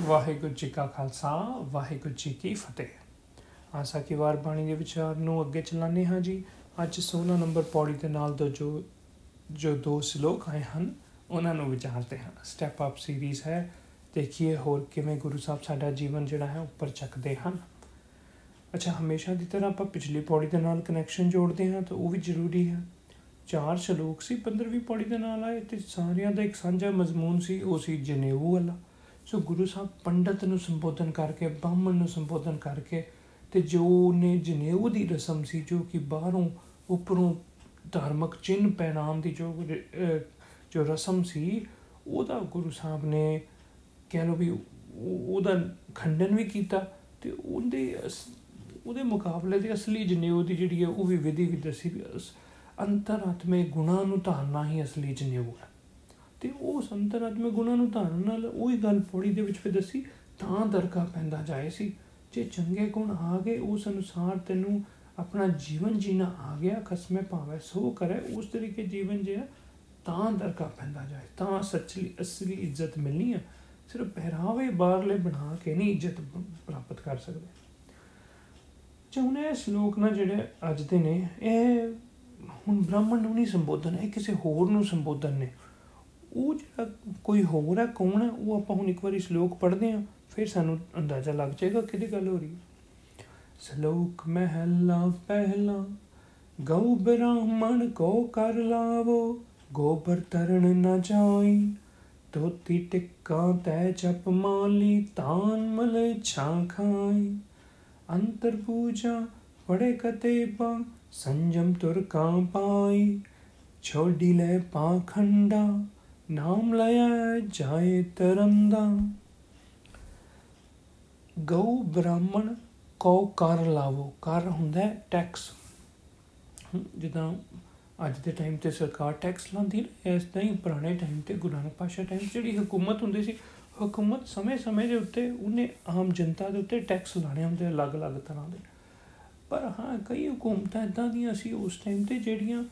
ਵਾਹਿਗੁਰੂ ਜੀ ਕਾ ਖਾਲਸਾ, ਵਾਹਿਗੁਰੂ ਜੀ ਕੀ ਫਤਿਹ। ਆਸਾ ਕੀ ਵਾਰ ਬਾਣੀ ਦੇ ਵਿਚਾਰ ਨੂੰ ਅੱਗੇ ਚਲਾਣੇ ਹਾਂ ਜੀ। ਅੱਜ 16 ਨੰਬਰ ਪੌੜੀ ਦੇ ਨਾਲ ਦੋ ਜੋ ਜੋ ਦੋ ਸ਼ਲੋਕ ਆਏ ਹਨ, ਉਹਨਾਂ ਨੂੰ ਵਿਚਾਰਦੇ ਹਾਂ। ਸਟੈਪ ਅਪ ਸੀਰੀਜ਼ ਹੈ। ਦੇਖੀਏ ਹੋਰ ਕਿਵੇਂ ਗੁਰੂ ਸਾਹਿਬ ਸਾਡਾ ਜੀਵਨ ਜਿਹੜਾ ਹੈ ਉੱਪਰ ਚੱਕਦੇ ਹਨ। ਅੱਛਾ, ਹਮੇਸ਼ਾ ਦੀ ਤਰ੍ਹਾਂ ਆਪਾਂ ਪਿਛਲੀ ਪੌੜੀ ਦੇ ਨਾਲ ਕਨੈਕਸ਼ਨ ਜੋੜਦੇ ਹਾਂ ਤਾਂ ਉਹ ਵੀ ਜ਼ਰੂਰੀ ਹੈ। ਚਾਰ ਸ਼ਲੋਕ ਸੀ 15ਵੀਂ ਪੌੜੀ ਦੇ ਨਾਲ ਆਏ ਤੇ ਸਾਰਿਆਂ ਦਾ ਇੱਕ ਸਾਂਝਾ ਮਜ਼ਮੂਨ ਸੀ, ਉਹ ਸੀ ਜਨੇਊ ਵਾਲਾ। ਸੋ ਗੁਰੂ ਸਾਹਿਬ ਪੰਡਤ ਨੂੰ ਸੰਬੋਧਨ ਕਰਕੇ, ਬ੍ਰਾਹਮਣ ਨੂੰ ਸੰਬੋਧਨ ਕਰਕੇ ਤੇ ਜੋ ਨੇ ਜਨੇਊ ਦੀ ਰਸਮ ਸੀ, ਜੋ ਕਿ ਬਾਹਰੋਂ ਉੱਪਰੋਂ ਧਾਰਮਿਕ ਚਿੰਨ ਪਹਿਨਾਉਣ ਦੀ ਜੋ ਜੋ ਰਸਮ ਸੀ, ਉਹਦਾ ਗੁਰੂ ਸਾਹਿਬ ਨੇ ਕਹਿ ਲੋ ਵੀ ਉਹਦਾ ਖੰਡਨ ਵੀ ਕੀਤਾ ਤੇ ਉਹਦੇ ਉਹਦੇ ਮੁਕਾਬਲੇ ਦੇ ਅਸਲੀ ਜਨੇਊ ਦੀ ਜਿਹੜੀ ਹੈ ਉਹ ਵੀ ਵਿਧੀ ਵੀ ਦੱਸੀ ਵੀ ਅੰਤਰਾਤਮੇ ਗੁਣਾ ਨੂੰ ਧਾਰਨਾ ਹੀ ਅਸਲੀ ਜਨੇਊ ਹੈ। ਤੇ ਉਹ ਅੰਤਰਾਤਮੇ ਗੁਣਾ ਨੂੰ ਧਾਰਨ ਨਾਲ ਉਹੀ ਗੱਲ ਪੌੜੀ ਦੇ ਵਿੱਚ ਫਿਰ ਦੱਸੀ, ਤਾਂ ਦਰਕਾ ਪੈਂਦਾ ਜਾਏ ਸੀ। ਜੇ ਚੰਗੇ ਗੁਣ ਆ ਗਏ, ਉਸ ਅਨੁਸਾਰ ਤੈਨੂੰ ਆਪਣਾ ਜੀਵਨ ਜੀਣਾ ਆ ਗਿਆ, ਖਸਮੇ ਭਾਵੇਂ ਸੋ ਕਰੇ, ਉਸ ਤਰੀਕੇ ਜੀਵਨ ਜਿਆ ਤਾਂ ਦਰਕਾ ਪੈਂਦਾ ਜਾਏ। ਤਾਂ ਸੱਚੀ ਅਸਲੀ ਇੱਜ਼ਤ ਮਿਲਣੀ ਹੈ ਸਿਰਫ ਪਹਿਰਾਵੇ ਬਾਹਰਲੇ ਬਣਾ ਕੇ ਨਹੀਂ ਇੱਜ਼ਤ ਪ੍ਰਾਪਤ ਕਰ ਸਕਦੇ। ਚਾਹੁੰਦੇ ਸ਼ਲੋਕ ਨਾ ਜਿਹੜੇ ਅੱਜ ਦੇ ਨੇ, ਇਹ ਹੁਣ ਬ੍ਰਾਹਮਣ ਨੂੰ ਨਹੀਂ ਸੰਬੋਧਨ ਹੈ ਕਿਸੇ ਹੋਰ ਨੂੰ ਸੰਬੋਧਨ ਨੇ। ਉਹ ਜਿਹੜਾ ਕੋਈ ਹੋਰ ਹੈ ਕੌਣ ਹੈ ਉਹ ਆਪਾਂ ਹੁਣ ਇੱਕ ਵਾਰੀ ਸ਼ਲੋਕ ਪੜ੍ਹਦੇ ਹਾਂ, ਫਿਰ ਸਾਨੂੰ ਅੰਦਾਜ਼ਾ ਲੱਗ ਜਾਏਗਾ ਕਿਹਦੀ ਗੱਲ ਹੋ ਰਹੀ ਹੈ। ਸ਼ਲੋਕ ਮਹਿਲਾ ਪਹਿਲਾ ਗਉ ਬ੍ਰਾਹਮਣ ਕੋ ਕਰ ਲਾਵੋ, ਗੋਬਰ ਤਰਣ ਨਾ ਜਾਈ ਤੋਤੀ ਟਿੱਕਾ ਤੈ ਚਪ ਮਾਲੀ, ਤਾਨ ਮਲੇ ਛਾਂ ਖਾਈ। ਅੰਤਰ ਪੂਜਾ ਪੜੇ ਕਤੇਬਾ, ਸੰਜਮ ਤੁਰ ਕਾਂ ਪਾਈ, ਛੋਡੀ ਲੈ ਪਾਖੰਡਾ ਨਾਮ ਲਿਆ ਜਾਏ ਤਰੰਦਾ ਗਊ ਬ੍ਰਾਹਮਣ ਕੋ ਕਰ ਲਾਵੋ। ਕਰ ਹੁੰਦਾ ਹੈ ਟੈਕਸ ਜਿੱਦਾਂ ਅੱਜ ਦੇ ਟਾਈਮ ਤੇ ਸਰਕਾਰ ਟੈਕਸ ਲਾਉਂਦੀ ਹੈ ਇਸ ਤਰ੍ਹਾਂ ਹੀ ਪੁਰਾਣੇ ਟਾਈਮ ਤੇ ਗੁਰੂ ਨਾਨਕ ਪਾਸ਼ਾ ਟਾਈਮ ਜਿਹੜੀ ਹਕੂਮਤ ਹੁੰਦੀ ਸੀ, ਹਕੂਮਤ ਸਮੇਂ-ਸਮੇਂ ਦੇ ਉੱਤੇ ਉਹਨੇ ਆਮ ਜਨਤਾ ਦੇ ਉੱਤੇ ਟੈਕਸ ਲਾਣੇ ਹੁੰਦੇ ਅਲੱਗ-ਅਲੱਗ ਤਰ੍ਹਾਂ ਦੇ। ਪਰ ਹਾਂ, ਕਈ ਹਕੂਮਤਾਂ ਇਦਾਂ ਦੀਆਂ ਸੀ ਉਸ ਟਾਈਮ ਤੇ ਜਿਹੜੀਆਂ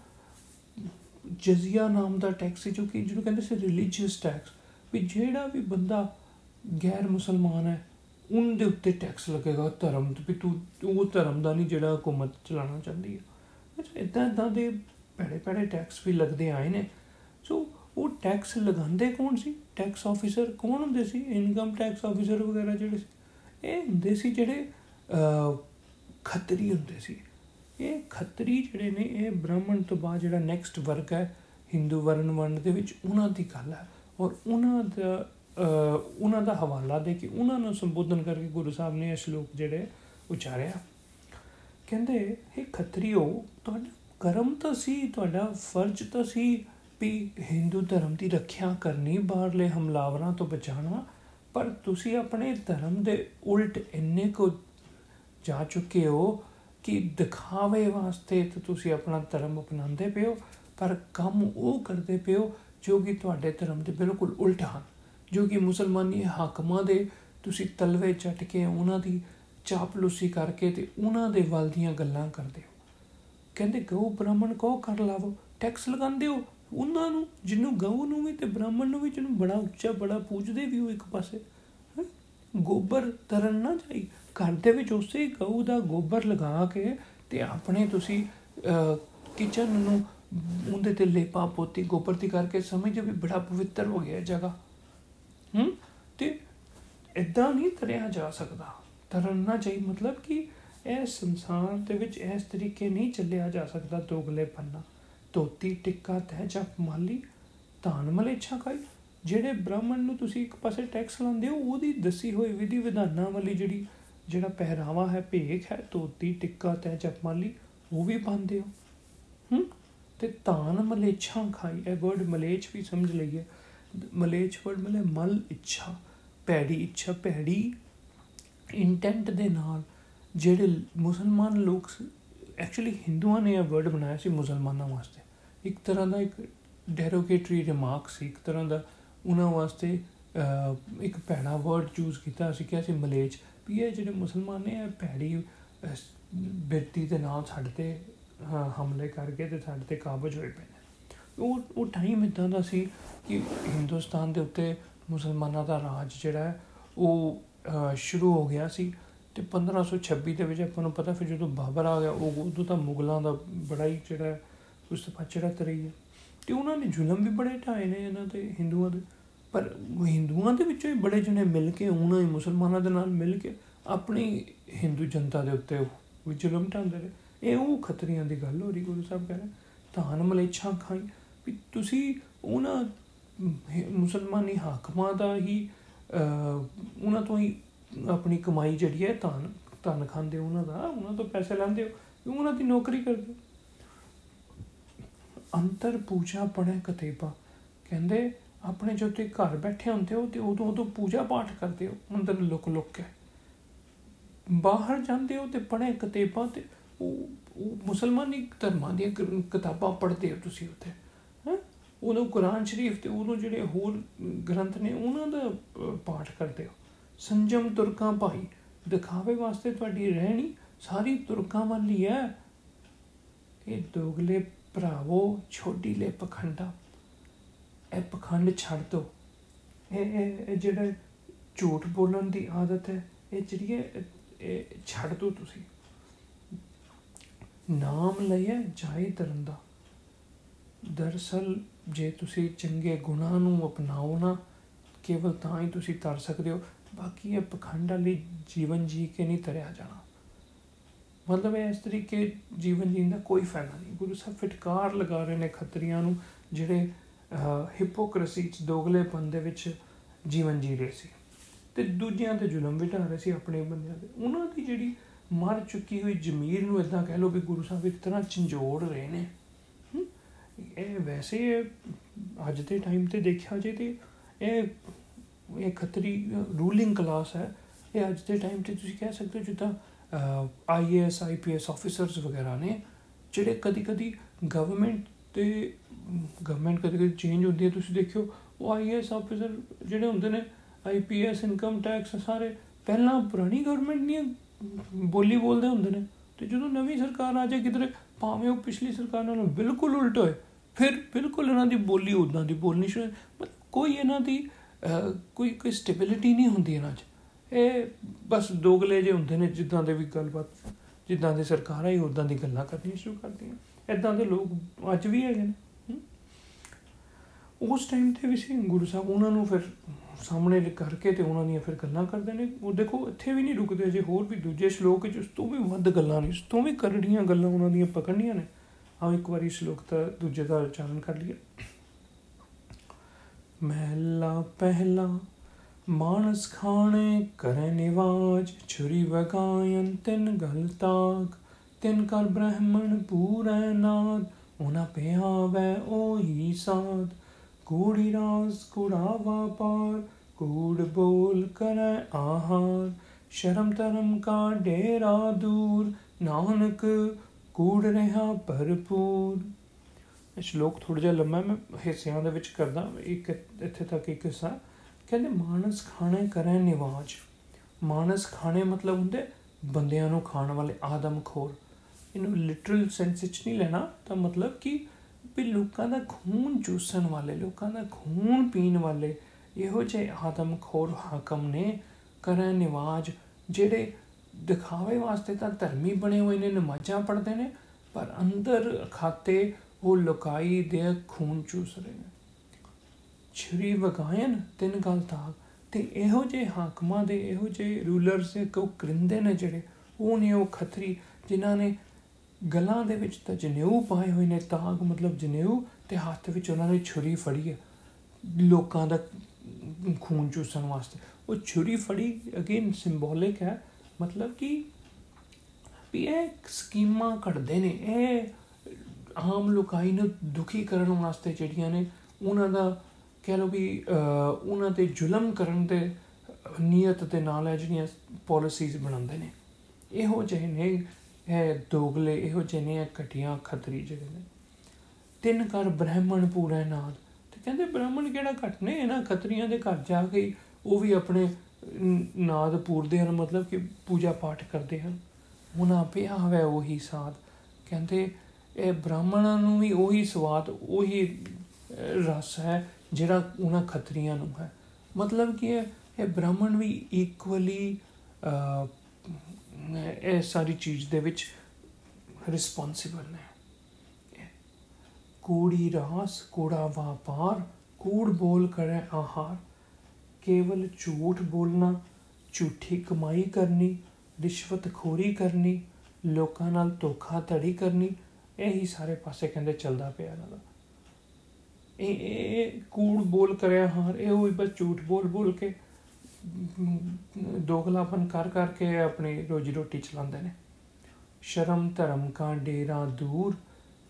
ਜਜ਼ੀਆ ਨਾਮ ਦਾ ਟੈਕਸ ਸੀ, ਜੋ ਕਿ ਜਿਹਨੂੰ ਕਹਿੰਦੇ ਸੀ ਰਿਲੀਜੀਅਸ ਟੈਕਸ ਵੀ ਜਿਹੜਾ ਵੀ ਬੰਦਾ ਗੈਰ ਮੁਸਲਮਾਨ ਹੈ, ਉਹਦੇ ਉੱਤੇ ਟੈਕਸ ਲੱਗੇਗਾ ਧਰਮ ਤੇ, ਵੀ ਤੂੰ, ਉਹ ਧਰਮ ਦਾ ਨਹੀਂ ਜਿਹੜਾ ਹਕੂਮਤ ਚਲਾਉਣਾ ਚਾਹੁੰਦੀ ਹੈ ਅੱਛਾ ਇਦਾਂ ਇਦਾਂ ਦੇ ਭੜੇ ਭੜੇ ਟੈਕਸ ਵੀ ਲੱਗਦੇ ਆਏ ਨੇ। ਸੋ ਉਹ ਟੈਕਸ ਲਗਾਉਂਦੇ ਕੌਣ ਸੀ? ਟੈਕਸ ਆਫੀਸਰ ਕੌਣ ਹੁੰਦੇ ਸੀ? ਇਨਕਮ ਟੈਕਸ ਆਫੀਸਰ ਵਗੈਰਾ ਜਿਹੜੇ ਸੀ? ਇਹ ਹੁੰਦੇ ਸੀ ਜਿਹੜੇ ਖੱਤਰੀ ਹੁੰਦੇ ਸੀ। ਇਹ ਖੱਤਰੀ ਜਿਹੜੇ ਨੇ, ਇਹ ਬ੍ਰਾਹਮਣ ਤੋਂ ਬਾਅਦ ਜਿਹੜਾ ਨੈਕਸਟ ਵਰਗ ਹੈ, ਹਿੰਦੂ ਵਰਨ ਵੰਡ ਦੇ ਵਿੱਚ ਉਹਨਾਂ ਦੀ ਗੱਲ ਹੈ। ਔਰ ਉਹਨਾਂ ਦਾ ਉਹਨਾਂ ਦਾ ਹਵਾਲਾ ਦੇ ਕੇ ਉਹਨਾਂ ਨੂੰ ਸੰਬੋਧਨ ਕਰਕੇ ਗੁਰੂ ਸਾਹਿਬ ਨੇ ਇਹ ਸ਼ਲੋਕ ਜਿਹੜੇ ਉਚਾਰਿਆ। ਕਹਿੰਦੇ ਇਹ ਖੱਤਰੀਓ, ਤੁਹਾਡਾ ਕਰਮ ਤਾਂ ਸੀ, ਤੁਹਾਡਾ ਫਰਜ਼ ਤਾਂ ਸੀ ਵੀ ਹਿੰਦੂ ਧਰਮ ਦੀ ਰੱਖਿਆ ਕਰਨੀ, ਬਾਹਰਲੇ ਹਮਲਾਵਰਾਂ ਤੋਂ ਬਚਾਉਣਾ, ਪਰ ਤੁਸੀਂ ਆਪਣੇ ਧਰਮ ਦੇ ਉਲਟ ਇੰਨੇ ਕੋ ਜਾ ਚੁੱਕੇ ਹੋ ਕਿ ਦਿਖਾਵੇ ਵਾਸਤੇ ਤੇ ਤੁਸੀਂ ਆਪਣਾ ਧਰਮ ਅਪਣਾਉਂਦੇ ਪਿਓ ਪਰ ਕੰਮ ਉਹ ਕਰਦੇ ਪਿਓ ਜੋ ਕਿ ਤੁਹਾਡੇ ਧਰਮ ਦੇ ਬਿਲਕੁਲ ਉਲਟ ਹਨ, ਜੋ ਕਿ ਮੁਸਲਮਾਨੀ ਹਾਕਮਾਂ ਦੇ ਤੁਸੀਂ ਤਲਵੇ ਚੱਟ ਕੇ ਉਹਨਾਂ ਦੀ ਚਾਪਲੂਸੀ ਕਰਕੇ ਤੇ ਉਹਨਾਂ ਦੇ ਵੱਲ ਦੀਆਂ ਗੱਲਾਂ ਕਰਦੇ ਹੋ। ਕਹਿੰਦੇ, ਗਊ ਬ੍ਰਾਹਮਣ ਕੋ ਕਰ ਲਾਵੋ ਟੈਕਸ ਲਗਾਉਂਦੇ ਹੋ? ਉਹਨਾਂ ਨੂੰ, ਜਿਹਨੂੰ ਗਊ ਨੂੰ ਵੀ ਤੇ ਬ੍ਰਾਹਮਣ ਨੂੰ ਵੀ, ਜਿਹਨੂੰ ਬੜਾ ਉੱਚਾ ਬੜਾ ਪੂਜਦੇ ਵੀ ਹੋ ਇੱਕ ਪਾਸੇ ਗੋਬਰ ਤਰਨ ਨਾ ਜਾਈ ਘਰ ਦੇ ਵਿੱਚ ਉਸੇ ਗਊ ਦਾ ਗੋਬਰ ਲਗਾ ਕੇ ਤੇ ਆਪਣੇ ਤੁਸੀਂ ਕਿਚਨ ਨੂੰ ਉਹਦੇ ਤੇ ਲੇਪਾ ਪੋਤੀ ਗੋਬਰ ਦੀ ਕਰਕੇ ਸਮਝੋ ਵੀ ਬੜਾ ਪਵਿੱਤਰ ਹੋ ਗਿਆ ਜਗ੍ਹਾ। ਹੂੰ? ਤੇ ਇਦਾਂ ਨਹੀਂ ਤਰਿਆ ਜਾ ਸਕਦਾ। ਤਰਨ ਨਾ ਚਾਹੀ ਮਤਲਬ ਕਿ ਇਹ ਸੰਸਾਰ ਦੇ ਵਿੱਚ ਇਸ ਤਰੀਕੇ ਨਹੀਂ ਚੱਲਿਆ ਜਾ ਸਕਦਾ ਦੋਗਲੇ ਪੰਨਾ। ਤੋਤੀ ਟਿੱਕਾ ਤਹਿ ਜਪ ਮਾਲੀ, ਧਾਨ ਮਲੇ ਇੱਛਾ ਖਾਈ। ਜਿਹੜੇ ਬ੍ਰਾਹਮਣ ਨੂੰ ਤੁਸੀਂ ਇੱਕ ਪਾਸੇ ਟੈਕਸ ਲਾਉਂਦੇ ਹੋ, ਉਹਦੀ ਦੱਸੀ ਹੋਈ ਵਿਧੀ ਵਿਧਾਨਾਂ ਵਾਲੀ ਜਿਹੜੀ ਜਿਹੜਾ ਪਹਿਰਾਵਾ ਹੈ, ਭੇਖ ਹੈ ਤੋਤੀ ਟਿੱਕਾ ਤਹਿ ਜਪ ਮਾਲੀ ਉਹ ਵੀ ਪਾਉਂਦੇ ਹੋ। ਹੂੰ? ਤੇ ਧਾਨ ਮਲੇਛਾ ਖਾਈ। ਇਹ ਵਰਡ ਮਲੇਛ ਵੀ ਸਮਝ ਲਈਏ। ਮਲੇਛ ਵਰਡ ਮਲੇ ਮਲ ਇੱਛਾ ਪੈੜੀ ਇੱਛਾ ਪੈੜੀ ਇੰਟੈਂਟ ਦੇ ਨਾਲ। ਜਿਹੜੇ ਮੁਸਲਮਾਨ ਲੋਕ ਐਕਚੁਅਲੀ ਹਿੰਦੂਆਂ ਨੇ ਇਹ ਵਰਡ ਬਣਾਇਆ ਸੀ ਮੁਸਲਮਾਨਾਂ ਵਾਸਤੇ। ਇੱਕ ਤਰ੍ਹਾਂ ਦਾ ਇੱਕ ਡੈਰੋਗੇਟਰੀ ਰਿਮਾਰਕ ਸੀ, ਇੱਕ ਤਰ੍ਹਾਂ ਦਾ ਉਹਨਾਂ ਵਾਸਤੇ ਇੱਕ ਭੈੜਾ ਵਰਡ ਚੂਜ਼ ਕੀਤਾ। ਸੀ ਕਿ ਅਸੀਂ ਮਲੇਚ ਵੀ ਇਹ ਜਿਹੜੇ ਮੁਸਲਮਾਨ ਨੇ, ਇਹ ਭੈੜੀ ਬਿਰਤੀ ਦੇ ਨਾਲ ਸਾਡੇ ਤੇ ਹਮਲੇ ਕਰਕੇ ਤੇ ਸਾਡੇ ਤੇ ਕਾਬਜ ਹੋਏ ਪਏ ਨੇ। ਉਹ ਉਹ ਟਾਈਮ ਇਦਾਂ ਦਾ ਸੀ ਕਿ ਹਿੰਦੁਸਤਾਨ ਦੇ ਉੱਤੇ ਮੁਸਲਮਾਨਾਂ ਦਾ ਰਾਜ ਜਿਹੜਾ ਹੈ, ਉਹ ਸ਼ੁਰੂ ਹੋ ਗਿਆ ਸੀ ਤੇ 1526 ਦੇ ਵਿੱਚ ਆਪਾਂ ਨੂੰ ਪਤਾ ਫਿਰ ਜਦੋਂ ਬਾਬਰ ਆ ਗਿਆ, ਉਹ ਉਦੋਂ ਤਾਂ ਮੁਗਲਾਂ ਦਾ ਬੜਾ ਹੀ ਜਿਹੜਾ ਉਸ ਤੋਂ ਪਛੜਾ ਤਰੀ ਹੈ। ਤੇ ਉਹਨਾਂ ਨੇ ਜ਼ੁਲਮ ਵੀ ਬੜੇ ਢਾਏ ਨੇ ਇਹਨਾਂ ਤੇ, ਹਿੰਦੂਆਂ ਦੇ। ਪਰ ਹਿੰਦੂਆਂ ਦੇ ਵਿੱਚੋਂ ਹੀ ਬੜੇ ਜਣੇ ਮਿਲ ਕੇ, ਉਹਨਾਂ ਹੀ ਮੁਸਲਮਾਨਾਂ ਦੇ ਨਾਲ ਮਿਲ ਕੇ ਆਪਣੀ ਹਿੰਦੂ ਜਨਤਾ ਦੇ ਉੱਤੇ ਉਹ ਜ਼ੁਲਮ ਢਾਉਂਦੇ ਨੇ ਇਹ ਉਹ ਖਤਰੀਆਂ ਦੀ ਗੱਲ ਹੋ ਰਹੀ, ਗੁਰੂ ਸਾਹਿਬ ਕਹਿੰਦੇ ਧਾਨ ਮਲੇਛਾ ਖਾਈ। ਵੀ ਤੁਸੀਂ ਉਹਨਾਂ ਮੁਸਲਮਾਨੀ ਹਾਕਮਾਂ ਦਾ ਹੀ ਉਹਨਾਂ ਤੋਂ ਹੀ ਆਪਣੀ ਕਮਾਈ ਜਿਹੜੀ ਹੈ, ਧਨ ਧਨ ਖਾਂਦੇ ਉਹਨਾਂ ਦਾ, ਉਹਨਾਂ ਤੋਂ ਪੈਸੇ ਲੈਂਦੇ ਹੋ ਉਹਨਾਂ ਦੀ ਨੌਕਰੀ ਕਰਦੇ ਅੰਤਰ ਪੂਜਾ ਪੜੇ ਕਤੇਬਾ। ਕਹਿੰਦੇ ਆਪਣੇ ਜੋ ਤੇ ਘਰ ਬੈਠੇ ਹੁੰਦੇ ਹੋ ਤੇ ਉਦੋਂ ਉਦੋਂ ਪੂਜਾ ਪਾਠ ਕਰਦੇ ਹੋ ਅੰਦਰ ਲੁਕ ਲੁਕ ਕੇ। ਬਾਹਰ ਜਾਂਦੇ ਹੋ ਤੇ ਪੜੇ ਕਤੇਬਾ ਤੇ, ਉਹ ਉਹ ਮੁਸਲਮਾਨੀ ਧਰਮਾਂ ਦੀਆਂ ਕਿਤਾਬਾਂ ਪੜ੍ਹਦੇ ਹੋ ਤੁਸੀਂ ਉੱਥੇ, ਹੈ? ਉਹਨੂੰ ਕੁਰਾਨ ਸ਼ਰੀਫ ਤੇ ਉਹਨੂੰ ਜਿਹੜੇ ਹੋਰ ਗ੍ਰੰਥ ਨੇ, ਉਹਨਾਂ ਦਾ ਪਾਠ ਕਰਦੇ ਹੋ। ਸੰਜਮ ਤੁਰਕਾਂ ਭਾਈ, ਦਿਖਾਵੇ ਵਾਸਤੇ ਤੁਹਾਡੀ ਰਹਿਣੀ ਸਾਰੀ ਤੁਰਕਾਂ ਵਾਲੀ ਹੈ। ਇਹ ਦੋਗਲੇ ਭਰਾਵੋ, ਛੋਟੀ ਲੈ ਪਖੰਡਾ। ਇਹ ਪਖੰਡ ਛੱਡ ਦੋ। ਇਹ ਇਹ ਜਿਹੜਾ ਝੂਠ ਬੋਲਣ ਦੀ ਆਦਤ ਹੈ, ਇਹ ਜਿਹੜੀ ਇਹ ਛੱਡ ਦੋ ਤੁਸੀਂ। ਨਾਮ ਲਈਏ ਜਾਏ ਤਰਨ ਦਾ। ਦਰਸਲ ਜੇ ਤੁਸੀਂ ਚੰਗੇ ਗੁਣਾਂ ਨੂੰ ਅਪਣਾਓ ਨਾ, ਕੇਵਲ ਤਾਂ ਹੀ ਤੁਸੀਂ ਤਰ ਸਕਦੇ ਹੋ। ਬਾਕੀ ਇਹ ਪਖੰਡ ਵਾਲੀ ਜੀਵਨ ਜੀ ਕੇ ਨਹੀਂ ਤਰਿਆ ਜਾਣਾ। ਮਤਲਬ ਇਸ ਤਰੀਕੇ ਜੀਵਨ ਜੀਣ ਦਾ ਕੋਈ ਫਾਇਦਾ ਨਹੀਂ। ਗੁਰੂ ਸਾਹਿਬ ਫਟਕਾਰ ਲਗਾ ਰਹੇ ਨੇ ਖੱਤਰੀਆਂ ਨੂੰ, ਜਿਹੜੇ ਹਿਪੋਕ੍ਰੇਸੀ ਚ ਦੋਗਲੇਪਨ ਦੇ ਵਿੱਚ ਜੀਵਨ ਜੀ ਰਹੇ ਸੀ। ਤੇ ਦੂਜਿਆਂ ਤੇ ਜ਼ੁਲਮ ਵੀ ਢਾ ਰਹੇ ਸੀ ਆਪਣੇ ਬੰਦਿਆਂ ਤੇ। ਉਹਨਾਂ ਦੀ ਜਿਹੜੀ ਮਰ ਚੁੱਕੀ ਹੋਈ ਜ਼ਮੀਰ ਨੂੰ ਇਦਾਂ ਕਹਿ ਲਓ ਵੀ ਗੁਰੂ ਸਾਹਿਬ ਇੱਕ ਤਰ੍ਹਾਂ ਝੰਜੋੜ ਰਹੇ ਨੇ। ਇਹ ਵੈਸੇ ਅੱਜ ਦੇ ਟਾਈਮ ਤੇ ਦੇਖਿਆ ਜੇ ਤੇ ਇਹ ਇਹ ਖੱਤਰੀ ਰੂਲਿੰਗ ਕਲਾਸ ਹੈ। ਇਹ ਅੱਜ ਦੇ ਟਾਈਮ ਤੇ ਤੁਸੀਂ ਕਹਿ ਸਕਦੇ ਹੋ ਜਿੱਦਾਂ ਆਈਏਐਸ ਆਈਪੀਐਸ ਆਫੀਸਰਸ ਵਗੈਰਾ ਨੇ, ਜਿਹੜੇ ਕਦੀ ਕਦੀ ਗਵਰਨਮੈਂਟ ਤੇ ਗਵਰਨਮੈਂਟ ਕਦੀ ਕਦੀ ਚੇਂਜ ਹੁੰਦੀ ਹੈ, ਤੁਸੀਂ ਦੇਖਿਓ, ਉਹ ਆਈਏਐਸ ਆਫੀਸਰ ਜਿਹੜੇ ਹੁੰਦੇ ਨੇ ਆਈਪੀਐਸ ਇਨਕਮ ਟੈਕਸ ਸਾਰੇ, ਪਹਿਲਾਂ ਪੁਰਾਣੀ ਗਵਰਨਮੈਂਟ ਨਹੀਂ ਬੋਲੀ ਬੋਲਦੇ ਹੁੰਦੇ ਨੇ, ਤੇ ਜਦੋਂ ਨਵੀਂ ਸਰਕਾਰ ਆ ਜਾਏ ਕਿਧਰੇ, ਭਾਵੇਂ ਉਹ ਪਿਛਲੀ ਸਰਕਾਰ ਨਾਲੋਂ ਬਿਲਕੁਲ ਉਲਟ ਹੋਏ, ਫਿਰ ਬਿਲਕੁਲ ਇਹਨਾਂ ਦੀ ਬੋਲੀ ਉਦਾਂ ਦੀ ਬੋਲਣੀ ਸ਼ੁਰੂ ਕੋਈ ਇਹਨਾਂ ਦੀ ਕੋਈ ਕੋਈ ਸਟੇਬਿਲਿਟੀ ਨਹੀਂ ਹੁੰਦੀ ਇਹਨਾਂ 'ਚ। ਇਹ ਬਸ ਦੋਗਲੇ ਜੇ ਹੁੰਦੇ ਨੇ, ਜਿੱਦਾਂ ਦੇ ਵੀ ਗੱਲਬਾਤ, ਜਿੱਦਾਂ ਦੇ ਸਰਕਾਰਾਂ ਹੀ ਉਦਾਂ ਦੀ ਗੱਲਾਂ ਕਰਨੀਆਂ ਸ਼ੁਰੂ ਕਰਦੀਆਂ। ਇਦਾਂ ਦੇ ਲੋਕ ਅੱਜ ਵੀ ਹੈਗੇ ਨੇ। ਉਸ ਟਾਈਮ ਤੇ ਵੀ ਸੀ ਗੁਰੂ ਸਾਹਿਬ, ਉਹਨਾਂ ਨੂੰ ਫਿਰ ਸਾਹਮਣੇ ਕਰਕੇ ਤੇ ਉਹਨਾਂ ਦੀਆਂ ਫਿਰ ਗੱਲਾਂ ਕਰਦੇ ਨੇ। ਉਹ ਦੇਖੋ, ਇੱਥੇ ਵੀ ਨਹੀਂ ਰੁਕਦੇ ਜੇ ਹੋਰ ਵੀ ਦੂਜੇ ਸ਼ਲੋਕ ਵਿੱਚ ਉਸ ਤੋਂ ਵੀ ਵੱਧ ਗੱਲਾਂ ਨੇ, ਉਸ ਤੋਂ ਵੀ ਕਰੜੀਆਂ ਗੱਲਾਂ ਉਹਨਾਂ ਦੀਆਂ ਪਕੜਨੀਆਂ ਨੇ। ਆਓ ਇੱਕ ਵਾਰੀ ਸ਼ਲੋਕ ਦਾ ਦੂਜੇ ਦਾ ਉਚਾਰਨ ਕਰ ਲਈਏ। ਮਹਿਲਾ ਪਹਿਲਾ, ਮਾਨਸ ਖਾਣੇ, ਕਰੇ ਨਿਵਾਜ, ਛੁਰੀ ਵਗਾਇਨ ਤਿੰਨ ਗਲ ਤਾਕ। ਤਿੰਨ ਕਰ ਬ੍ਰਹਮਣ ਪੂਰੈ ਨਾਦ, ਉਹਨਾਂ ਪਿਆਵੇ ਉਹੀ ਸਾਧ ਕੂੜੀ ਰਾਸ ਕੁੜਾ ਵਾਪਾਰ ਕੂੜ ਬੋਲ ਕਰੈ ਆਹਾਰ। ਸ਼ਰਮ ਤਰਮ ਕਾ ਡੇਰਾ ਦੂਰ, ਨਾਨਕ ਕੂੜ ਰਹਾ ਭਰਪੂਰ। ਇਹ ਸ਼ਲੋਕ ਥੋੜਾ ਜਿਹਾ ਲੰਮਾ ਮੈਂ ਹਿੱਸਿਆਂ ਦੇ ਵਿੱਚ ਕਰਦਾ। ਇੱਕ ਇੱਥੇ ਤੱਕ ਇੱਕ ਹਿੱਸਾ। ਕਹਿੰਦੇ ਮਾਨਸ ਖਾਣੇ ਕਰੇ ਨਿਵਾਜ। ਮਾਨਸ ਖਾਣੇ ਮਤਲਬ ਹੁੰਦੇ ਬੰਦਿਆਂ ਨੂੰ ਖਾਣ ਵਾਲੇ ਆਦਮਖੋਰ। ਇਹਨੂੰ ਲਿਟਰਲ ਸੈਂਸ ਵਿੱਚ ਨਹੀਂ ਲੈਣਾ, ਤਾਂ ਮਤਲਬ ਕਿ ਵੀ ਲੋਕਾਂ ਦਾ ਖੂਨ ਚੂਸਣ ਵਾਲੇ, ਲੋਕਾਂ ਦਾ ਖੂਨ ਪੀਣ ਵਾਲੇ ਇਹੋ ਜਿਹੇ ਆਦਮਖੋਰ ਹਾਕਮ ਨੇ ਕਰਨ ਨਿਵਾਜ, ਜਿਹੜੇ ਦਿਖਾਵੇ ਵਾਸਤੇ ਤਾਂ ਧਰਮੀ ਬਣੇ ਹੋਏ ਨੇ, ਨਮਾਜ਼ਾਂ ਪੜ੍ਹਦੇ ਨੇ, ਪਰ ਅੰਦਰ ਖਾਤੇ ਉਹ ਲੁਕਾਈ ਦੇ ਖੂਨ ਚੂਸ ਰਹੇ ਨੇ। ਛਰੀ ਵਗਾਇਨ ਤਿੰਨ ਗੱਲ ਤਾਂ ਤੇ ਇਹੋ ਜਿਹੇ ਹਾਕਮਾਂ ਦੇ, ਇਹੋ ਜਿਹੇ ਰੂਲਰਸ ਦੇ ਕੋ ਕਰਿੰਦੇ ਨੇ ਜਿਹੜੇ, ਉਹ ਨੇ ਉਹ ਖੱਤਰੀ, ਜਿਨ੍ਹਾਂ ਨੇ ਗਲਾਂ ਦੇ ਵਿੱਚ ਤਾਂ ਜਨੇਊ ਪਾਏ ਹੋਏ ਨੇ ਤਾਗ ਮਤਲਬ ਜਨੇਊ ਤੇ ਹੱਥ ਵਿੱਚ ਉਹਨਾਂ ਨੇ ਛੁਰੀ ਫੜੀ ਹੈ, ਲੋਕਾਂ ਦਾ ਖੂਨ ਚੂਸਣ ਵਾਸਤੇ। ਉਹ ਛੁਰੀ ਫੜੀ ਅਗੇਨ ਸਿੰਬੋਲਿਕ ਹੈ, ਮਤਲਬ ਕਿ ਵੀ ਇਹ ਸਕੀਮਾਂ ਕੱਢਦੇ ਨੇ, ਇਹ ਆਮ ਲੋਕਾਂ ਨੂੰ ਦੁਖੀ ਕਰਨ ਵਾਸਤੇ ਜਿਹੜੀਆਂ ਨੇ, ਉਹਨਾਂ ਦਾ ਕਹਿ ਲਓ ਵੀ ਉਹਨਾਂ ਤੇ ਜ਼ੁਲਮ ਕਰਨ ਦੇ ਨੀਅਤ ਦੇ ਨਾਲ ਹੈ ਜਿਹੜੀਆਂ ਪਾਲਿਸੀਜ਼ ਬਣਾਉਂਦੇ ਨੇ। ਇਹੋ ਜਿਹੇ ਨੇ ਇਹ ਦੋਗਲੇ ਇਹੋ ਜਿਹੇ ਨੇ ਕਟੀਆਂ ਖਤਰੀ ਜਿਹੜੇ ਨੇ। ਤਿੰਨ ਕਰ ਬ੍ਰਾਹਮਣ ਪੂਰਾ ਨਾਦ ਤੇ ਕਹਿੰਦੇ ਬ੍ਰਾਹਮਣ ਕਿਹੜਾ ਘਟ ਨੇ? ਇਹਨਾਂ ਖਤਰੀਆਂ ਦੇ ਘਰ ਜਾ ਕੇ ਉਹ ਵੀ ਆਪਣੇ ਨਾਦ ਪੂਰਦੇ ਹਨ, ਮਤਲਬ ਕਿ ਪੂਜਾ ਪਾਠ ਕਰਦੇ ਹਨ। ਉਹਨਾਂ ਪਿਆ ਹੋਇਆ ਉਹੀ ਸਾਧ ਕਹਿੰਦੇ ਇਹ ਬ੍ਰਾਹਮਣਾਂ ਨੂੰ ਵੀ ਉਹੀ ਸਵਾਦ, ਉਹੀ ਰਸ ਹੈ ਜਿਹੜਾ ਉਹਨਾਂ ਖਤਰੀਆਂ ਨੂੰ ਹੈ। ਮਤਲਬ ਕਿ ਇਹ ਬ੍ਰਾਹਮਣ ਵੀ ਇਕੁਅਲੀ ਇਹ ਸਾਰੀ ਚੀਜ਼ ਦੇ ਵਿੱਚ ਰਿਸਪੌਂਸਿਬਲ ਨੇ। ਕੂੜੀ ਰਾਸ, ਕੂੜਾ ਵਪਾਰ, ਕੂੜ ਬੋਲ ਕਰੇ ਆਹਾਰ। ਕੇਵਲ ਝੂਠ ਬੋਲਣਾ, ਝੂਠੀ ਕਮਾਈ ਕਰਨੀ, ਰਿਸ਼ਵਤਖੋਰੀ ਕਰਨੀ, ਲੋਕਾਂ ਨਾਲ ਧੋਖਾਧੜੀ ਕਰਨੀ, ਇਹੀ ਸਾਰੇ ਪਾਸੇ ਕਹਿੰਦੇ ਚੱਲਦਾ ਪਿਆ ਇਹਨਾਂ ਦਾ। ਇਹ ਇਹ ਕੂੜ ਬੋਲ ਕਰਿਆ ਹਾਰ ਇਹ ਹੋਈ ਬਸ ਝੂਠ ਬੋਲ ਬੋਲ ਕੇ ਦੋਗਲਾਪਨ ਕਰ ਕਰਕੇ ਆਪਣੀ ਰੋਜੀ ਰੋਟੀ ਚਲਾਉਂਦੇ ਨੇ। ਸ਼ਰਮ, ਧਰਮ ਕਾ ਡੇਰਾ ਦੂਰ,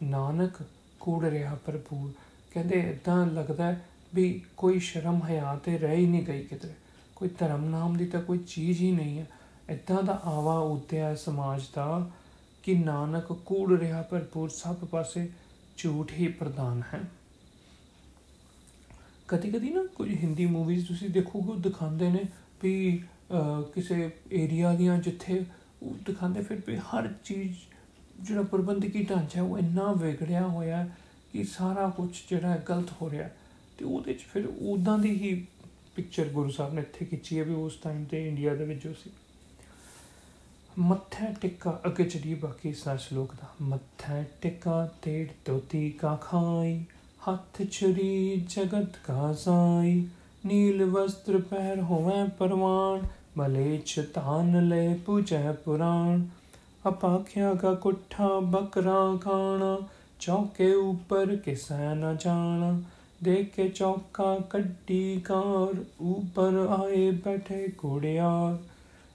ਨਾਨਕ, ਕੂੜ ਰਿਹਾ ਭਰਪੂਰ। ਕਹਿੰਦੇ ਇਦਾਂ ਲੱਗਦਾ ਵੀ ਕੋਈ ਸ਼ਰਮ ਹਿਆ ਤੇ ਰਹਿ ਹੀ ਨਹੀਂ ਗਈ ਕਿਤੇ ਕੋਈ ਧਰਮ ਨਾਮ ਦੀ ਤਾਂ ਕੋਈ ਚੀਜ਼ ਹੀ ਨਹੀਂ ਹੈ। ਇਦਾਂ ਦਾ ਆਵਾ ਉਤਿਆ ਸਮਾਜ ਦਾ ਕਿ ਨਾਨਕ, ਕੂੜ ਰਿਹਾ ਭਰਪੂਰ ਸਭ ਪਾਸੇ ਝੂਠ ਹੀ ਪ੍ਰਦਾਨ ਹੈ। ਕਦੀ ਕਦੀ ਨਾ ਕੁਝ ਹਿੰਦੀ ਮੂਵੀਜ਼ ਤੁਸੀਂ ਦੇਖੋਗੇ, ਉਹ ਦਿਖਾਉਂਦੇ ਨੇ ਵੀ ਕਿਸੇ ਏਰੀਆ ਦੀਆਂ ਜਿੱਥੇ ਉਹ ਦਿਖਾਉਂਦੇ ਫਿਰ ਵੀ ਹਰ ਚੀਜ਼, ਜਿਹੜਾ ਪ੍ਰਬੰਧਕੀ ਢਾਂਚਾ ਉਹ ਇੰਨਾ ਵਿਗੜਿਆ ਹੋਇਆ ਕਿ ਸਾਰਾ ਕੁਝ ਜਿਹੜਾ ਗਲਤ ਹੋ ਰਿਹਾ। ਤੇ ਉਹਦੇ 'ਚ ਫਿਰ ਉਦਾਂ ਦੀ ਹੀ ਪਿਕਚਰ ਗੁਰੂ ਸਾਹਿਬ ਨੇ ਇੱਥੇ ਖਿੱਚੀ ਹੈ ਵੀ ਉਸ ਟਾਈਮ ਤੇ ਇੰਡੀਆ ਦੇ ਵਿੱਚ ਜੋ ਸੀ। ਮੱਥੇ ਟਿੱਕਾ, ਅੱਗੇ ਚੜੀ ਬਾਕੀ ਸਾਰਾ ਸ਼ਲੋਕ ਦਾ। ਮੱਥੇ ਟਿੱਕਾ, ਤੇੜ ਤੋਤੀ ਕਾ ਖਾਈ ਹੱਥ ਛੁਰੀ ਜਗਤ ਕਾ ਸਾਈ ਨੀਲ ਵਸਤਰ ਪਹਿਰ ਹੋਵੇ ਪਰਵਾਨ ਮਲੇਛ ਤਾਨ ਲੈ ਪੂਜੈ ਪੁਰਾਣ ਅਪਾਖਿਆ ਕਾ ਕੁੱਠਾ ਬਕਰਾ ਖਾਣਾ ਚੌਕੇ ਉੱਪਰ ਕਿਸੈ ਨਾ ਜਾਣਾ ਦੇਖ ਕੇ ਚੌਕਾ ਕੱਢੀ ਕਾਰ ਉੱਪਰ ਆਏ ਬੈਠੇ ਘੋੜਿਆਰ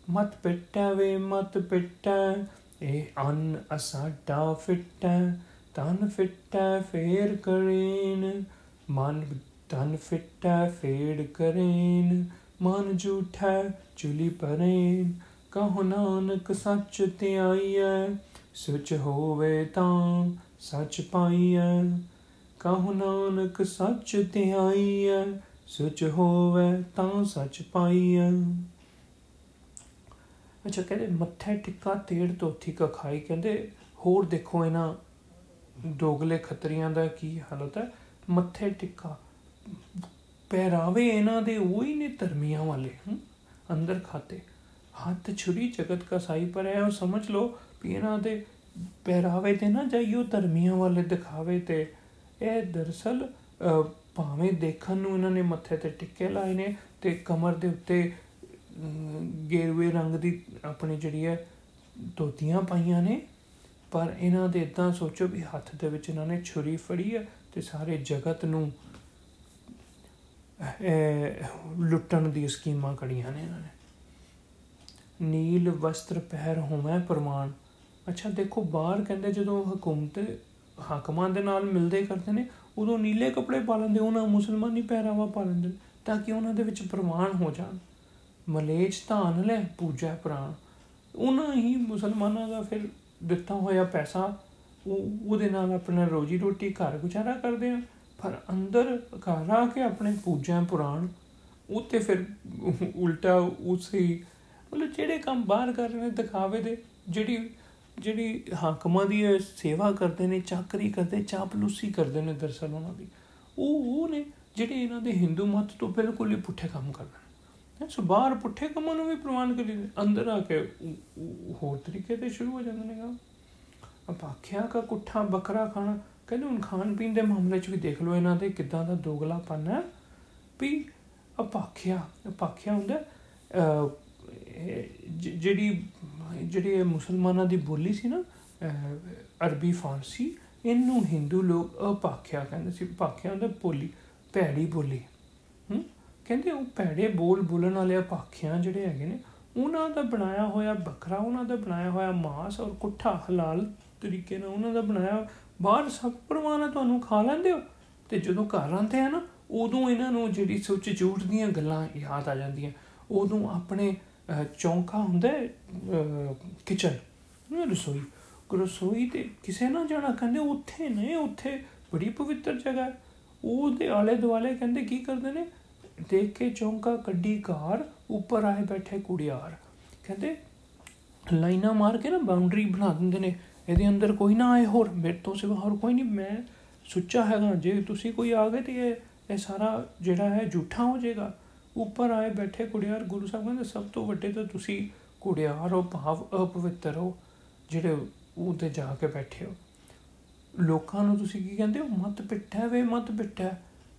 ਮਤ ਪਿੱਟੈ ਵੇ ਮਤ ਪਿੱਟੈ ਇਹ ਅਨ ਅਸਾਡਾ ਫਿੱਟੈ ਤਨ ਫਿੱਟੈ ਫੇਰ ਕਰੇਨ, ਮਨ ਤਨ ਫਿੱਟੈ ਫੇੜ ਕਰੇਨ, ਮਨ ਝੂਠੈ ਚੁਲੀ ਪਰੇਨ ਕਹੋ ਨਾਨਕ, ਸੱਚ ਤੇ ਆਈਐ ਸੱਚ ਹੋਵੇ ਤਾਂ ਸੱਚ ਪਾਈਐ। ਕਹੋ ਨਾਨਕ, ਸੱਚ ਤੇ ਆਈਐ ਸੱਚ ਹੋਵੇ ਤਾਂ ਸੱਚ ਪਾਈਐ। ਅੱਛਾ, ਕਹਿੰਦੇ ਮੱਥੇ ਟਿੱਕਾ, ਤੇੜ ਤੋਥੀ ਕਾ ਖਾਈ ਕਹਿੰਦੇ ਹੋਰ ਦੇਖੋ ਇਹਨਾਂ ਦੋਗਲੇ ਖੱਤਰੀਆਂ ਦਾ ਕੀ ਹਾਲਤ ਹੈ? ਮੱਥੇ ਟਿੱਕਾ। ਪਹਿਰਾਵੇ ਇਹਨਾਂ ਦੇ ਉਹੀ ਨੇ ਧਰਮੀਆਂ ਵਾਲੇ ਅੰਦਰ ਖਾਤੇ। ਹੱਥ ਛੁਰੀ ਜਗਤ ਕਾ ਸਾਈ ਪਰ ਹੈ, ਉਹ ਸਮਝ ਲਓ ਵੀ ਇਹਨਾਂ ਦੇ ਪਹਿਰਾਵੇ ਤੇ ਨਾ ਜਾਈਓ ਧਰਮੀਆਂ ਵਾਲੇ ਦਿਖਾਵੇ ਤੇ। ਇਹ ਦਰਸਲ ਭਾਵੇਂ ਦੇਖਣ ਨੂੰ ਇਹਨਾਂ ਨੇ ਮੱਥੇ ਤੇ ਟਿੱਕੇ ਲਾਏ ਨੇ ਤੇ ਕਮਰ ਦੇ ਉੱਤੇ ਗੇਰੂਏ ਰੰਗ ਦੀ ਆਪਣੀ ਜਿਹੜੀ ਹੈ, ਧੋਤੀਆਂ ਪਾਈਆਂ ਨੇ ਪਰ ਇਹਨਾਂ ਦੇ ਇਦਾਂ ਸੋਚੋ ਵੀ ਹੱਥ ਦੇ ਵਿੱਚ ਇਹਨਾਂ ਨੇ ਛੁਰੀ ਫੜੀ ਹੈ ਤੇ ਸਾਰੇ ਜਗਤ ਨੂੰ ਲੁੱਟਣ ਦੀ ਸਕੀਮਾਂ ਕੜੀਆਂ ਨੇ ਇਹਨਾਂ ਨੇ। ਨੀਲ ਵਸਤਰ ਪਹਿਰ ਹੋਵੇਂ ਪ੍ਰਮਾਣ। ਅੱਛਾ, ਦੇਖੋ, ਬਾਹਰ ਕਹਿੰਦੇ ਜਦੋਂ ਹਕੂਮਤ ਹਾਕਮਾਂ ਦੇ ਨਾਲ ਮਿਲਦੇ ਕਰਦੇ ਨੇ, ਉਦੋਂ ਨੀਲੇ ਕੱਪੜੇ ਪਾ ਲੈਂਦੇ, ਉਹਨਾਂ ਮੁਸਲਮਾਨੀ ਪਹਿਰਾਵਾ ਪਾ ਲੈਂਦੇ ਤਾਂ ਕਿ ਉਹਨਾਂ ਦੇ ਵਿੱਚ ਪ੍ਰਮਾਣ ਹੋ ਜਾਣ। ਮਲੇਚ ਧਾਨ ਲੈ, ਪੂਜਾ ਪ੍ਰਾਣ। ਉਹਨਾਂ ਹੀ ਮੁਸਲਮਾਨਾਂ ਦਾ ਫਿਰ ਦਿੱਤਾ ਹੋਇਆ ਪੈਸਾ, ਉਹ, ਉਹਦੇ ਨਾਲ ਆਪਣਾ ਰੋਜੀ ਰੋਟੀ, ਘਰ ਗੁਜ਼ਾਰਾ ਕਰਦੇ ਆ। ਪਰ ਅੰਦਰ ਘਰ ਆ ਕੇ ਆਪਣੇ ਪੂਜਾ ਪੁਰਾਣ, ਉਹ ਤੇ ਫਿਰ ਉਲਟਾ ਉਸੇ ਮਤਲਬ ਜਿਹੜੇ ਕੰਮ ਬਾਹਰ ਕਰ ਰਹੇ ਨੇ ਦਿਖਾਵੇ ਦੇ, ਜਿਹੜੀ ਜਿਹੜੀ ਹਾਕਮਾਂ ਦੀ ਸੇਵਾ ਕਰਦੇ ਨੇ, ਚਾਕਰੀ ਕਰਦੇ, ਚਾਪਲੂਸੀ ਕਰਦੇ ਨੇ ਦਰਸਲ ਉਹਨਾਂ ਦੀ, ਉਹ ਉਹ ਨੇ ਜਿਹੜੇ ਇਹਨਾਂ ਦੇ ਹਿੰਦੂ ਮਤ ਤੋਂ ਬਿਲਕੁਲ ਹੀ ਪੁੱਠੇ ਕੰਮ ਕਰਦੇ ਨੇ ਸੋ ਬਾਹਰ ਪੁੱਠੇ ਕੰਮਾਂ ਨੂੰ ਵੀ ਪ੍ਰਮਾਣ ਕਰੀ ਅੰਦਰ ਆ ਕੇ ਹੋਰ ਤਰੀਕੇ ਤੇ ਸ਼ੁਰੂ ਹੋ ਜਾਂਦੇ ਨੇ ਅਪਾਖਿਆ ਕਾ ਕੁੱਠਾ ਬੱਕਰਾ ਖਾਣਾ। ਕਹਿੰਦੇ ਹੁਣ ਖਾਣ ਪੀਣ ਦੇ ਮਾਮਲੇ 'ਚ ਵੀ ਦੇਖ ਲਓ ਇਹਨਾਂ ਦੇ ਕਿਦਾਂ ਦਾ ਦੋਗਲਾਪਨ ਹੈ। ਵੀ ਅਪਾਖਿਆ ਅਪਾਖਿਆ ਹੁੰਦਾ ਜਿਹੜੀ ਜਿਹੜੀ ਮੁਸਲਮਾਨਾਂ ਦੀ ਬੋਲੀ ਸੀ ਨਾ ਅਰਬੀ ਫਾਰਸੀ, ਇਹਨੂੰ ਹਿੰਦੂ ਲੋਕ ਅਪਾਖਿਆ ਕਹਿੰਦੇ ਸੀ। ਅਪਾਖਿਆ ਹੁੰਦਾ ਬੋਲੀ, ਭੈੜੀ ਬੋਲੀ। ਹੂੰ ਕਹਿੰਦੇ ਉਹ ਭੈੜੇ ਬੋਲ ਬੋਲਣ ਵਾਲੇ ਅਪਾਖਿਆਂ ਜਿਹੜੇ ਹੈਗੇ ਨੇ, ਉਹਨਾਂ ਦਾ ਬਣਾਇਆ ਹੋਇਆ ਬੱਕਰਾ, ਉਹਨਾਂ ਦਾ ਬਣਾਇਆ ਹੋਇਆ ਮਾਸ ਔਰ ਕੁੱਠਾ ਹਲਾਲ ਤਰੀਕੇ ਨਾਲ ਉਹਨਾਂ ਦਾ ਬਣਾਇਆ, ਬਾਹਰ ਸਭ ਪਰਵਾਨਾ ਤੁਹਾਨੂੰ ਖਾ ਲੈਂਦੇ ਹੋ। ਤੇ ਜਦੋਂ ਘਰ ਆਉਂਦੇ ਆ ਨਾ, ਉਦੋਂ ਇਹਨਾਂ ਨੂੰ ਜਿਹੜੀ ਸੋਚ ਝੂਠ ਦੀਆਂ ਗੱਲਾਂ ਯਾਦ ਆ ਜਾਂਦੀਆਂ। ਉਦੋਂ ਆਪਣੇ ਚੌਂਕਾ ਹੁੰਦਾ ਕਿਚਨ ਰਸੋਈ। ਰਸੋਈ ਤੇ ਕਿਸੇ ਨਾ ਜਾਣਾ ਕਹਿੰਦੇ ਉੱਥੇ ਨੇ, ਉੱਥੇ ਬੜੀ ਪਵਿੱਤਰ ਜਗ੍ਹਾ ਹੈ। ਉਹਦੇ ਆਲੇ ਦੁਆਲੇ ਕਹਿੰਦੇ ਕੀ ਕਰਦੇ ਨੇ? ਦੇਖ ਕੇ ਚੌਂਕਾ ਕੱਢੀ ਕਾਰ, ਉੱਪਰ ਆਏ ਬੈਠੇ ਕੁੜੀਆਰ। ਕਹਿੰਦੇ, ਲਾਈਨਾਂ ਮਾਰ ਕੇ ਨਾ ਬਾਉਂਡਰੀ ਬਣਾ ਦਿੰਦੇ ਨੇ, ਇਹਦੇ ਅੰਦਰ ਕੋਈ ਨਾ ਆਏ ਹੋਰ, ਮੇਰੇ ਤੋਂ ਸਿਵਾ ਹੋਰ ਕੋਈ ਨਹੀਂ, ਮੈਂ ਸੁੱਚਾ ਹੈਗਾ, ਜੇ ਤੁਸੀਂ ਕੋਈ ਆ ਗਏ ਤੇ ਇਹ ਇਹ ਸਾਰਾ ਜਿਹੜਾ ਹੈ ਝੂਠਾ ਹੋ ਜਾਏਗਾ। ਉੱਪਰ ਆਏ ਬੈਠੇ ਕੁੜਿਆਰ, ਗੁਰੂ ਸਾਹਿਬ ਕਹਿੰਦੇ, ਸਭ ਤੋਂ ਵੱਡੇ ਤਾਂ ਤੁਸੀਂ ਕੁੜਿਆਰ ਹੋ, ਭਾਵ ਅਪਵਿੱਤਰ ਹੋ, ਜਿਹੜੇ ਉਹਦੇ ਜਾ ਕੇ ਬੈਠੇ ਹੋ। ਲੋਕਾਂ ਨੂੰ ਤੁਸੀਂ ਕੀ ਕਹਿੰਦੇ ਹੋ? ਮਤ ਪਿੱਠਾ ਵੇ ਮਤ ਪਿੱਠਾ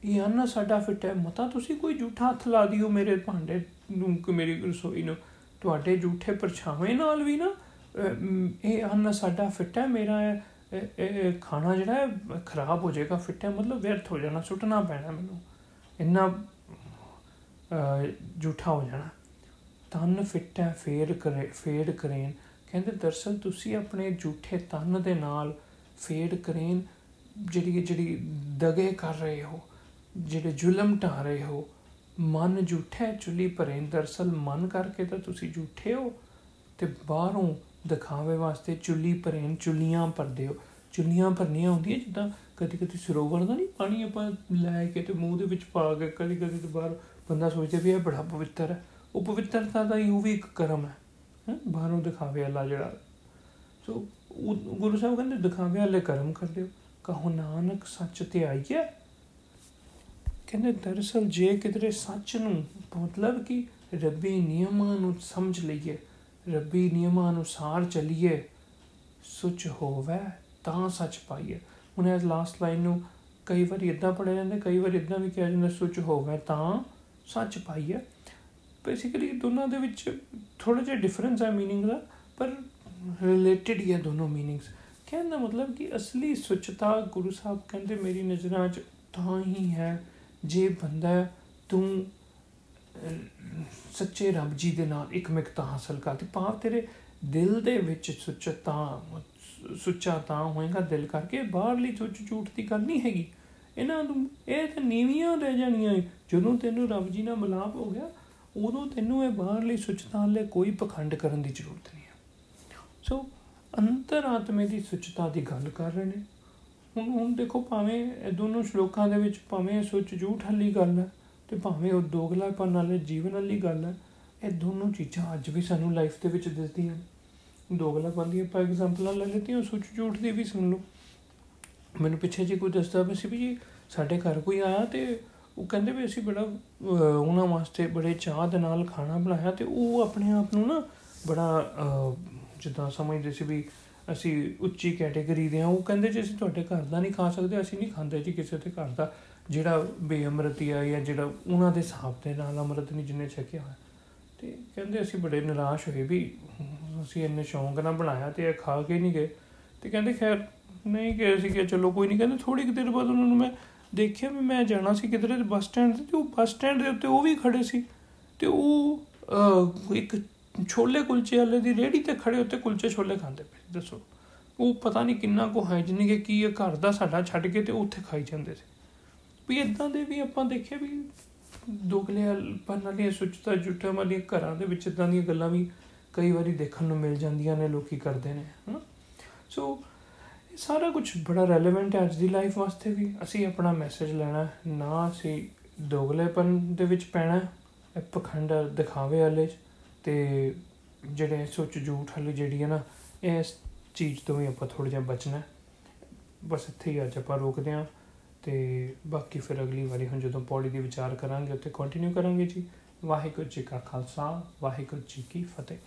ਇਹ ਅੰਨ ਸਾਡਾ ਫਿੱਟਾ ਮਤਾ, ਤੁਸੀਂ ਕੋਈ ਝੂਠਾ ਹੱਥ ਲਾ ਦਿਓ ਮੇਰੇ ਭਾਂਡੇ ਨੂੰ, ਕਿ ਮੇਰੀ ਰਸੋਈ ਨੂੰ। ਤੁਹਾਡੇ ਝੂਠੇ ਪਰਛਾਵੇਂ ਨਾਲ ਵੀ ਨਾ ਇਹ ਅੰਨ ਸਾਡਾ ਫਿੱਟਾ ਮੇਰਾ ਇਹ ਖਾਣਾ ਜਿਹੜਾ ਹੈ, ਖਰਾਬ ਹੋ ਜਾਏਗਾ, ਫਿੱਟਾ ਮਤਲਬ ਵਿਅਰਥ ਹੋ ਜਾਣਾ, ਸੁੱਟਣਾ ਪੈਣਾ ਮੈਨੂੰ। ਇੰਨਾ ਝੂਠਾ ਹੋ ਜਾਣਾ। ਤਨ ਫਿੱਟਾ ਫੇਰ ਕਰੇ ਫੇਡ ਕਰੇਨ। ਕਹਿੰਦੇ ਦਰਸਲ ਤੁਸੀਂ ਆਪਣੇ ਝੂਠੇ ਤਨ ਦੇ ਨਾਲ ਫੇਡ ਕਰੇਨ, ਜਿਹੜੀ ਜਿਹੜੀ ਦਗੇ ਕਰ ਰਹੇ ਹੋ। ਜਿਹੜੇ ਜ਼ੁਲਮ ਢਾ ਰਹੇ ਹੋ, ਮਨ ਝੂਠੇ ਚੁੱਲੀ ਭਰੇ ਦਰਸਲ ਮਨ ਕਰਕੇ ਤਾਂ ਤੁਸੀਂ ਝੂਠੇ ਹੋ। ਤੇ ਬਾਹਰੋਂ ਦਿਖਾਵੇ ਵਾਸਤੇ ਚੁੱਲੀ ਭਰੇ ਚੁੱਲੀਆਂ ਭਰਦੇ ਹੋ। ਚੁੱਲੀਆਂ ਭਰਨੀਆਂ ਹੁੰਦੀਆਂ ਜਿੱਦਾਂ ਕਦੀ ਕਦੀ ਸਰੋਵਰ ਦਾ ਨਹੀਂ ਪਾਣੀ ਆਪਾਂ ਲੈ ਕੇ ਤੇ ਮੂੰਹ ਦੇ ਵਿੱਚ ਪਾ ਕੇ ਕਦੀ ਕਦੀ ਤੇ ਬਾਹਰ ਬੰਦਾ ਸੋਚਦਾ ਵੀ ਇਹ ਬੜਾ ਪਵਿੱਤਰ ਹੈ। ਉਹ ਪਵਿੱਤਰਤਾ ਦਾ ਹੀ ਉਹ ਵੀ ਇੱਕ ਕਰਮ ਹੈ ਬਾਹਰੋਂ ਦਿਖਾਵੇ ਅੱਲਾ ਜਿਹੜਾ। ਸੋ ਗੁਰੂ ਸਾਹਿਬ ਕਹਿੰਦੇ ਦਿਖਾਵੇ ਵਾਲੇ ਕਰਮ ਕਰਦੇ ਹੋ ਕਹੋ ਨਾਨਕ ਸੱਚ ਤੇ ਆਈਏ ਕਹਿੰਦੇ ਦਰਸਲ ਜੇ ਕਿਧਰੇ ਸੱਚ ਨੂੰ ਮਤਲਬ ਕਿ ਰੱਬੀ ਨਿਯਮਾਂ ਨੂੰ ਸਮਝ ਲਈਏ ਰੱਬੀ ਨਿਯਮਾਂ ਅਨੁਸਾਰ ਚੱਲੀਏ ਸੁਚ ਹੋਵੇ ਤਾਂ ਸੱਚ ਪਾਈਏ ਹੁਣ ਇਹ ਲਾਸਟ ਲਾਈਨ ਨੂੰ ਕਈ ਵਾਰ ਇਦਾਂ ਪੜਿਆ ਜਾਂਦਾ ਕਈ ਵਾਰ ਇਦਾਂ ਵੀ ਕਿਹਾ ਜਾਂਦਾ ਸੁਚ ਹੋਵੇ ਤਾਂ ਸੱਚ ਪਾਈਏ ਬੇਸਿਕਲੀ ਦੋਨਾਂ ਦੇ ਵਿੱਚ ਥੋੜਾ ਜਿਹਾ ਡਿਫਰੈਂਸ ਹੈ मीनिंग ਦਾ ਪਰ ਰਿਲੇਟਡ ਹੀ ਹੈ ਦੋਨੋਂ मीनिंग्स ਕਹਿਣ ਦਾ ਮਤਲਬ ਕਿ ਅਸਲੀ ਸੁਚਤਾ ਗੁਰੂ ਸਾਹਿਬ ਕਹਿੰਦੇ ਮੇਰੀ ਨਜ਼ਰਾਂ 'ਚ ਤਾਂ ਹੀ ਹੈ ਜੇ ਬੰਦਾ ਤੂੰ ਸੱਚੇ ਰੱਬ ਜੀ ਦੇ ਨਾਲ ਇੱਕ ਮਿਕਤਾ ਹਾਸਲ ਕਰਦੀ ਪਾਪ ਤੇਰੇ ਦਿਲ ਦੇ ਵਿੱਚ ਸੁਚਤਾ ਸੁੱਚਾ ਤਾਂ ਹੋਏਗਾ ਦਿਲ ਕਰਕੇ, ਬਾਹਰਲੀ ਸੁੱਚ ਝੂਠ ਦੀ ਗੱਲ ਨਹੀਂ ਹੈਗੀ। ਇਹਨਾਂ ਨੂੰ, ਇਹ ਤਾਂ ਨੀਵੀਆਂ ਰਹਿ ਜਾਣੀਆਂ ਜਦੋਂ ਤੈਨੂੰ ਰੱਬ ਜੀ ਨਾਲ ਮਲਾਪ ਹੋ ਗਿਆ, ਉਦੋਂ ਤੈਨੂੰ ਇਹ ਬਾਹਰਲੀ ਸੁੱਚਤਾ ਲਈ ਕੋਈ ਪਖੰਡ ਕਰਨ ਦੀ ਜ਼ਰੂਰਤ ਨਹੀਂ ਹੈ। ਸੋ ਅੰਤਰਾਤਮੇ ਦੀ ਸੁੱਚਤਾ ਦੀ ਗੱਲ ਕਰ ਰਹੇ ਨੇ। ਹੁਣ ਹੁਣ ਦੇਖੋ ਭਾਵੇਂ ਇਹ ਦੋਨੋਂ ਸ਼ਲੋਕਾਂ ਦੇ ਵਿੱਚ ਭਾਵੇਂ ਸੋਚ ਝੂਠ ਹੱਲੀ ਗੱਲ ਹੈ ਤੇ ਭਾਵੇਂ ਉਹ ਦੋਗਲਾਪਨ ਨਾਲ ਜੀਵਨ ਵਾਲੀ ਗੱਲ ਹੈ, ਇਹ ਦੋਨੋਂ ਚੀਜ਼ਾਂ ਅੱਜ ਵੀ ਸਾਨੂੰ ਲਾਈਫ ਦੇ ਵਿੱਚ ਦਿਸਦੀਆਂ ਦੋਗਲਾਪਨ ਦੀ ਆਪਾਂ ਐਗਜ਼ਾਮਪਲਾਂ ਲੈ ਲੈਤੀ ਹਾਂ ਸੋਚ ਝੂਠ ਦੀ ਵੀ ਸੁਣ ਲਓ। ਮੈਨੂੰ ਪਿੱਛੇ ਜੀ ਕੋਈ ਦੱਸਦਾ ਵੀ ਸੀ ਵੀ ਜੀ ਸਾਡੇ ਘਰ ਕੋਈ ਆਇਆ ਤੇ ਉਹ ਕਹਿੰਦੇ ਵੀ ਅਸੀਂ ਬੜਾ ਉਹਨਾਂ ਵਾਸਤੇ ਬੜੇ ਚਾਹ ਦੇ ਨਾਲ ਖਾਣਾ ਬਣਾਇਆ ਤੇ ਉਹ ਆਪਣੇ ਆਪ ਨੂੰ ਨਾ ਬੜਾ ਜਿੱਦਾਂ ਸਮਝਦੇ ਸੀ ਵੀ ਅਸੀਂ ਉੱਚੀ ਕੈਟਾਗਰੀ ਦੇ ਆ ਉਹ ਕਹਿੰਦੇ ਜੇ, ਅਸੀਂ ਤੁਹਾਡੇ ਘਰ ਦਾ ਨਹੀਂ ਖਾ ਸਕਦੇ, ਅਸੀਂ ਨਹੀਂ ਖਾਂਦੇ ਜੀ ਕਿਸੇ ਦੇ ਘਰ ਦਾ। ਜਿਹੜਾ ਬੇਅਮਰਤੀ ਆ ਜਾਂ ਜਿਹੜਾ ਉਹਨਾਂ ਦੇ ਹਿਸਾਬ ਦੇ ਨਾਲ ਅਮਰਤ ਨਹੀਂ ਜਿੰਨੇ ਛਕਿਆ ਹੋਇਆ। ਤੇ ਕਹਿੰਦੇ ਅਸੀਂ ਬੜੇ ਨਿਰਾਸ਼ ਹੋਏ ਵੀ ਅਸੀਂ ਇੰਨੇ ਸ਼ੌਂਕ ਨਾਲ ਬਣਾਇਆ ਤੇ ਇਹ ਖਾ ਕੇ ਨਹੀਂ ਗਏ। ਤੇ ਕਹਿੰਦੇ ਖੈਰ ਨਹੀਂ ਗਏ ਸੀ ਕਿ ਚਲੋ ਕੋਈ ਨਹੀਂ। ਕਹਿੰਦੇ ਥੋੜੀ ਕਿ ਦੇਰ ਬਾਅਦ ਉਹਨਾਂ ਨੂੰ ਮੈਂ ਦੇਖਿਆ ਵੀ ਮੈਂ ਜਾਣਾ ਸੀ ਕਿਧਰੇ ਬੱਸ ਸਟੈਂਡ ਤੇ ਉਹ ਬੱਸ ਸਟੈਂਡ ਦੇ ਉੱਤੇ ਉਹ ਵੀ ਖੜੇ ਸੀ। ਤੇ ਉਹ ਇੱਕ ਛੋਲੇ ਕੁਲਚੇ ਵਾਲੇ ਦੀ ਰੇੜੀ ਤੇ ਖੜੇ ਉੱਤੇ ਕੁਲਚੇ ਛੋਲੇ ਖਾਂਦੇ ਪਏ, ਦੱਸੋ। ਉਹ ਪਤਾ ਨਹੀਂ ਕਿੰਨਾ ਕੋ ਹਾਈਜੀਨਿਕ ਹੈ ਕੀ ਇਹ ਘਰ ਦਾ ਸਾਡਾ ਛੱਡ ਕੇ ਤੇ ਉੱਥੇ ਖਾਈ ਜਾਂਦੇ ਸੀ। ਵੀ ਇਦਾਂ ਦੇ ਵੀ ਆਪਾਂ ਦੇਖਿਆ ਵੀ ਦੋਗਲੇ ਪਰ ਨਾਲੇ ਸੁੱਚਤਾ ਜੁੱਟਾ ਵਾਲੀ ਘਰਾਂ ਦੇ ਵਿੱਚ ਇਦਾਂ ਦੀਆਂ ਗੱਲਾਂ ਵੀ ਕਈ ਵਾਰੀ ਦੇਖਣ ਨੂੰ ਮਿਲ ਜਾਂਦੀਆਂ ਨੇ, ਲੋਕੀ ਕਰਦੇ ਨੇ, ਹਨਾ। ਸੋ, ਇਹ ਸਾਰਾ ਕੁਝ ਬੜਾ ਰੈਲੇਵੈਂਟ ਹੈ ਅੱਜ ਦੀ ਲਾਈਫ ਵਾਸਤੇ ਵੀ। ਅਸੀਂ ਆਪਣਾ ਮੈਸੇਜ ਲੈਣਾ, ਨਾ ਅਸੀਂ ਦੋਗਲੇਪਨ ਦੇ ਵਿੱਚ ਪੈਣਾ, ਇਹ ਪਖੰਡ ਦਿਖਾਵੇ ਵਾਲੇ ਤੇ ਜਿਹੜੇ ਸੋਚ ਝੂਠ ਵਾਲੀ ਜਿਹੜੀ ਹੈ ਨਾ, ਇਸ ਚੀਜ਼ ਤੋਂ ਵੀ ਆਪਾਂ ਥੋੜਾ ਜਿਹਾ ਬਚਣਾ ਬਸ ਇੱਥੇ ਹੀ ਅੱਜ ਆਪਾਂ ਰੋਕਦੇ ਆਂ ਤੇ ਬਾਕੀ ਫਿਰ ਅਗਲੀ ਵਾਰੀ ਹੁਣ ਜਦੋਂ ਪੌੜੀ ਦੀ ਵਿਚਾਰ ਕਰਾਂਗੇ ਉੱਤੇ ਕੰਟੀਨਿਊ ਕਰਾਂਗੇ ਜੀ। ਵਾਹਿਗੁਰੂ ਜੀ ਕਾ ਖਾਲਸਾ, ਵਾਹਿਗੁਰੂ ਜੀ ਕੀ ਫਤਿਹ।